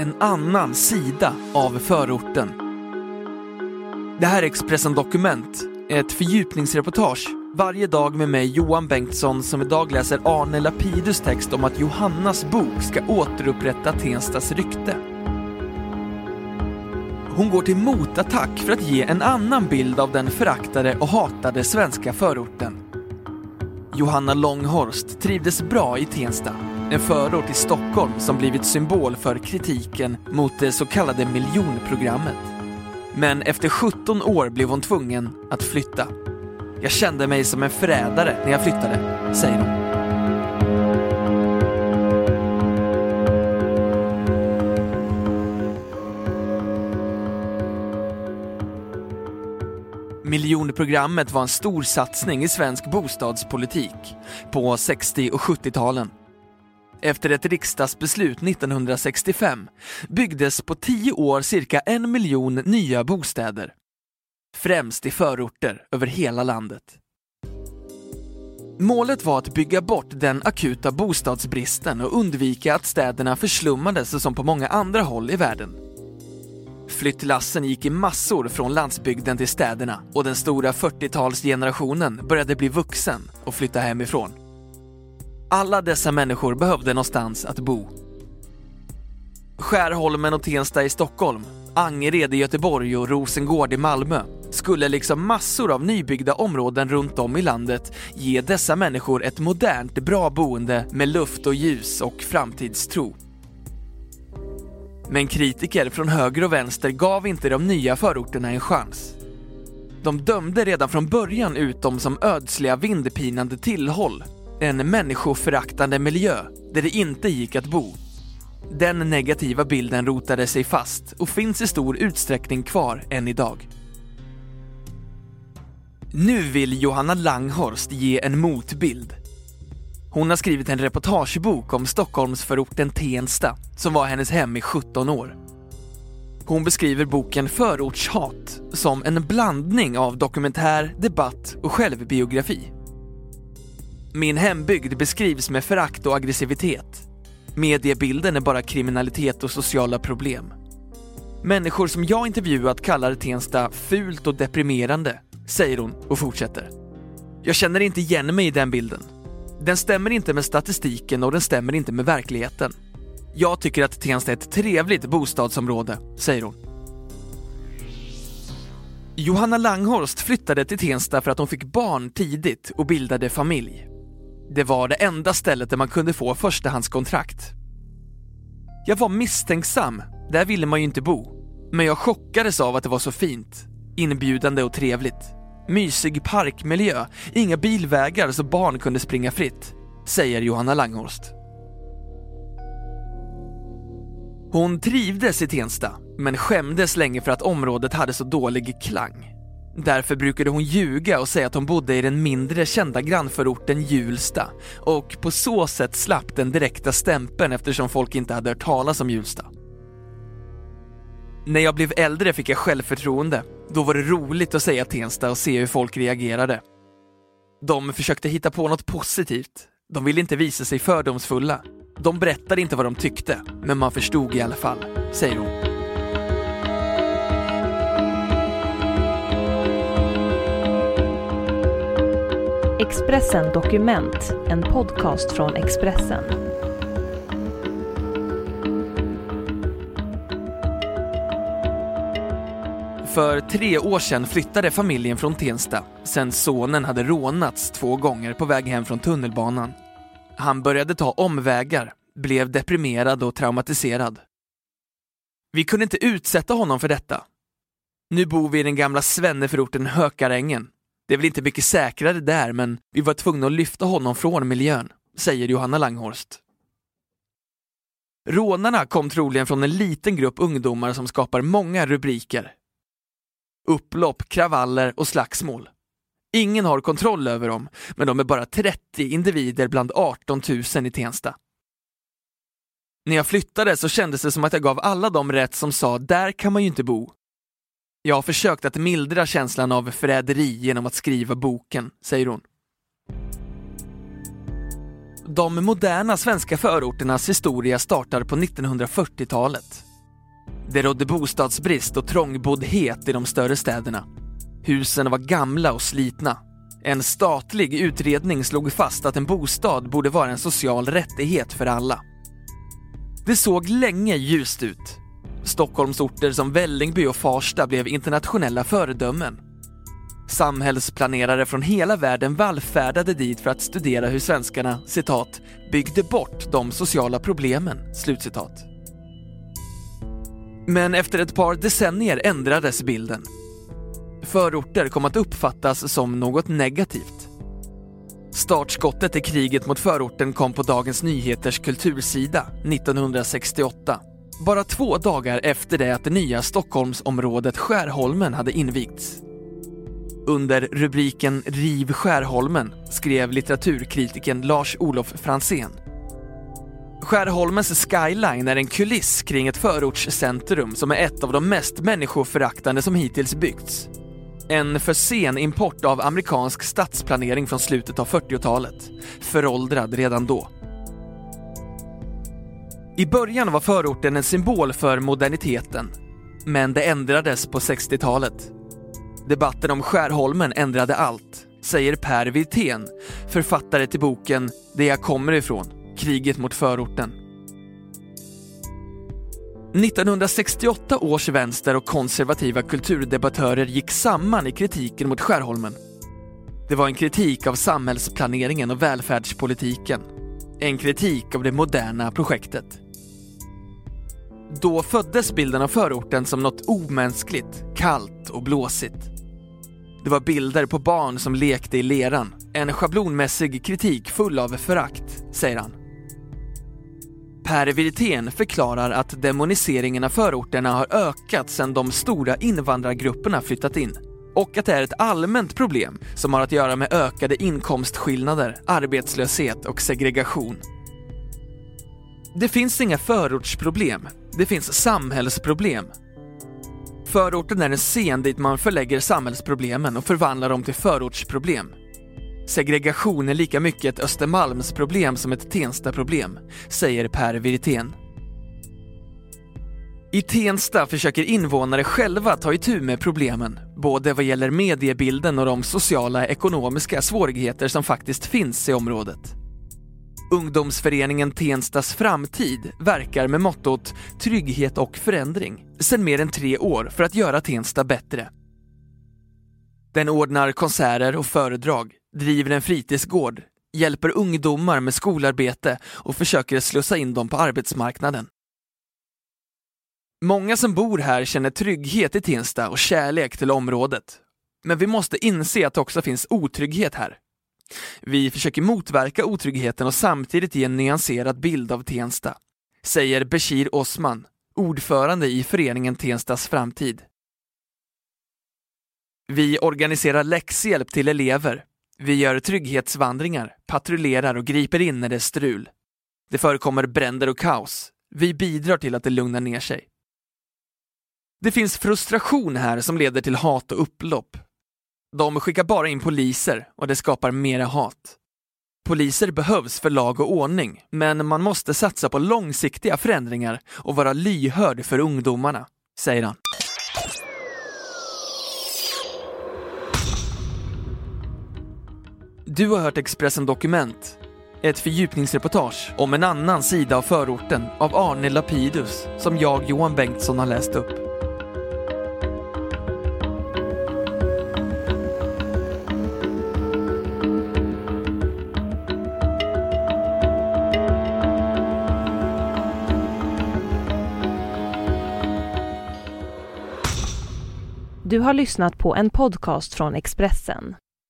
En annan sida av förorten. Det här är Expressen Dokument, ett fördjupningsreportage varje dag med mig Johan Bengtsson som idag läser Arne Lapidus text om att Johannas bok ska återupprätta Tenstas rykte. Hon går till motattack för att ge en annan bild av den föraktade och hatade svenska förorten. Johanna Långhorst trivdes bra i Tensta, en förort i Stockholm som blivit symbol för kritiken mot det så kallade miljonprogrammet. Men efter 17 år blev hon tvungen att flytta. Jag kände mig som en förrädare när jag flyttade, säger hon. Miljonprogrammet var en stor satsning i svensk bostadspolitik på 60 och 70-talen. Efter ett riksdagsbeslut 1965 byggdes på tio år cirka en miljon nya bostäder. Främst i förorter över hela landet. Målet var att bygga bort den akuta bostadsbristen och undvika att städerna förslummades som på många andra håll i världen. Flyttlassen gick i massor från landsbygden till städerna och den stora 40-talsgenerationen började bli vuxen och flytta hemifrån. Alla dessa människor behövde någonstans att bo. Skärholmen och Tensta i Stockholm, Angered i Göteborg och Rosengård i Malmö skulle liksom massor av nybyggda områden runt om i landet ge dessa människor ett modernt, bra boende med luft och ljus och framtidstro. Men kritiker från höger och vänster gav inte de nya förorterna en chans. De dömde redan från början ut dem som ödsliga vindpinande tillhåll, en människoföraktande miljö där det inte gick att bo. Den negativa bilden rotade sig fast och finns i stor utsträckning kvar än idag. Nu vill Johanna Langhorst ge en motbild. Hon har skrivit en reportagebok om Stockholmsförorten Tensta som var hennes hem i 17 år. Hon beskriver boken Förortshat som en blandning av dokumentär, debatt och självbiografi. Min hembygd beskrivs med förakt och aggressivitet. Mediebilden är bara kriminalitet och sociala problem. Människor som jag intervjuat kallar Tensta fult och deprimerande, säger hon och fortsätter. Jag känner inte igen mig i den bilden. Den stämmer inte med statistiken och den stämmer inte med verkligheten. Jag tycker att Tensta är ett trevligt bostadsområde, säger hon. Johanna Langhorst flyttade till Tensta för att hon fick barn tidigt och bildade familj. Det var det enda stället där man kunde få förstahandskontrakt. Jag var misstänksam, där ville man ju inte bo. Men jag chockades av att det var så fint, inbjudande och trevligt. Mysig parkmiljö, inga bilvägar så barn kunde springa fritt, säger Johanna Langhorst. Hon trivdes i Tensta, men skämdes länge för att området hade så dålig klang. Därför brukade hon ljuga och säga att hon bodde i den mindre kända grannförorten Hjulsta och på så sätt slapp den direkta stämpeln eftersom folk inte hade hört talas om Hjulsta. När jag blev äldre fick jag självförtroende. Då var det roligt att säga Tensta och se hur folk reagerade. De försökte hitta på något positivt. De ville inte visa sig fördomsfulla. De berättade inte vad de tyckte, men man förstod i alla fall, säger hon. Expressen Dokument, en podcast från Expressen. För tre år sedan flyttade familjen från Tensta sen sonen hade rånats två gånger på väg hem från tunnelbanan. Han började ta omvägar, blev deprimerad och traumatiserad. Vi kunde inte utsätta honom för detta. Nu bor vi i den gamla svenneförorten Hökarängen. Det är väl inte mycket säkrare där, men vi var tvungna att lyfta honom från miljön, säger Johanna Langhorst. Rånarna kom troligen från en liten grupp ungdomar som skapar många rubriker. Upplopp, kravaller och slagsmål. Ingen har kontroll över dem, men de är bara 30 individer bland 18 000 i Tensta. När jag flyttade så kändes det som att jag gav alla dem rätt som sa där kan man ju inte bo. Jag har försökt att mildra känslan av förräderi genom att skriva boken, säger hon. De moderna svenska förorternas historia startar på 1940-talet. Det rådde bostadsbrist och trångboddhet i de större städerna. Husen var gamla och slitna. En statlig utredning slog fast att en bostad borde vara en social rättighet för alla. Det såg länge ljust ut. Stockholmsorter som Vällingby och Farsta blev internationella föredömen. Samhällsplanerare från hela världen vallfärdade dit för att studera hur svenskarna, citat, byggde bort de sociala problemen, slutcitat. Men efter ett par decennier ändrades bilden. Förorter kom att uppfattas som något negativt. Startskottet i kriget mot förorten kom på Dagens Nyheters kultursida 1968. Bara två dagar efter det att det nya Stockholmsområdet Skärholmen hade invigts. Under rubriken Riv Skärholmen skrev litteraturkritiken Lars-Olof Fransén. Skärholmens skyline är en kuliss kring ett förortscentrum som är ett av de mest människoföraktande som hittills byggts. En för sen import av amerikansk stadsplanering från slutet av 40-talet. Föråldrad redan då. I början var förorten en symbol för moderniteten. Men det ändrades på 60-talet. Debatten om Skärholmen ändrade allt, säger Per Wirtén, författare till boken Det jag kommer ifrån, kriget mot förorten. 1968 års vänster och konservativa kulturdebattörer gick samman i kritiken mot Skärholmen. Det var en kritik av samhällsplaneringen och välfärdspolitiken. En kritik av det moderna projektet. Då föddes bilden av förorten som något omänskligt, kallt och blåsigt. Det var bilder på barn som lekte i leran. En schablonmässig kritik full av förakt, säger han. Per Wirtén förklarar att demoniseringen av förorterna har ökat sedan de stora invandrargrupperna flyttat in och att det är ett allmänt problem som har att göra med ökade inkomstskillnader, arbetslöshet och segregation. Det finns inga förortsproblem, det finns samhällsproblem. Förorten är en scen dit man förlägger samhällsproblemen och förvandlar dem till förortsproblem. Segregation är lika mycket ett Östermalmsproblem som ett Tensta-problem, säger Per Wirtén. I Tensta försöker invånare själva ta itu med problemen, både vad gäller mediebilden och de sociala ekonomiska svårigheter som faktiskt finns i området. Ungdomsföreningen Tenstas framtid verkar med mottot Trygghet och förändring sedan mer än tre år för att göra Tensta bättre. Den ordnar konserter och föredrag, driver en fritidsgård, hjälper ungdomar med skolarbete och försöker slussa in dem på arbetsmarknaden. Många som bor här känner trygghet i Tensta och kärlek till området. Men vi måste inse att det också finns otrygghet här. Vi försöker motverka otryggheten och samtidigt ge en nyanserad bild av Tensta, säger Beshir Osman, ordförande i föreningen Tenstas framtid. Vi organiserar läxhjälp till elever. Vi gör trygghetsvandringar, patrullerar och griper in när det är strul. Det förekommer bränder och kaos. Vi bidrar till att det lugnar ner sig. Det finns frustration här som leder till hat och upplopp. De skickar bara in poliser och det skapar mera hat. Poliser behövs för lag och ordning, men man måste satsa på långsiktiga förändringar och vara lyhörd för ungdomarna, säger han. Du har hört Expressen Dokument, ett fördjupningsreportage om en annan sida av förorten av Arne Lapidus som jag, Johan Bengtsson, har läst upp. Du har lyssnat på en podcast från Expressen.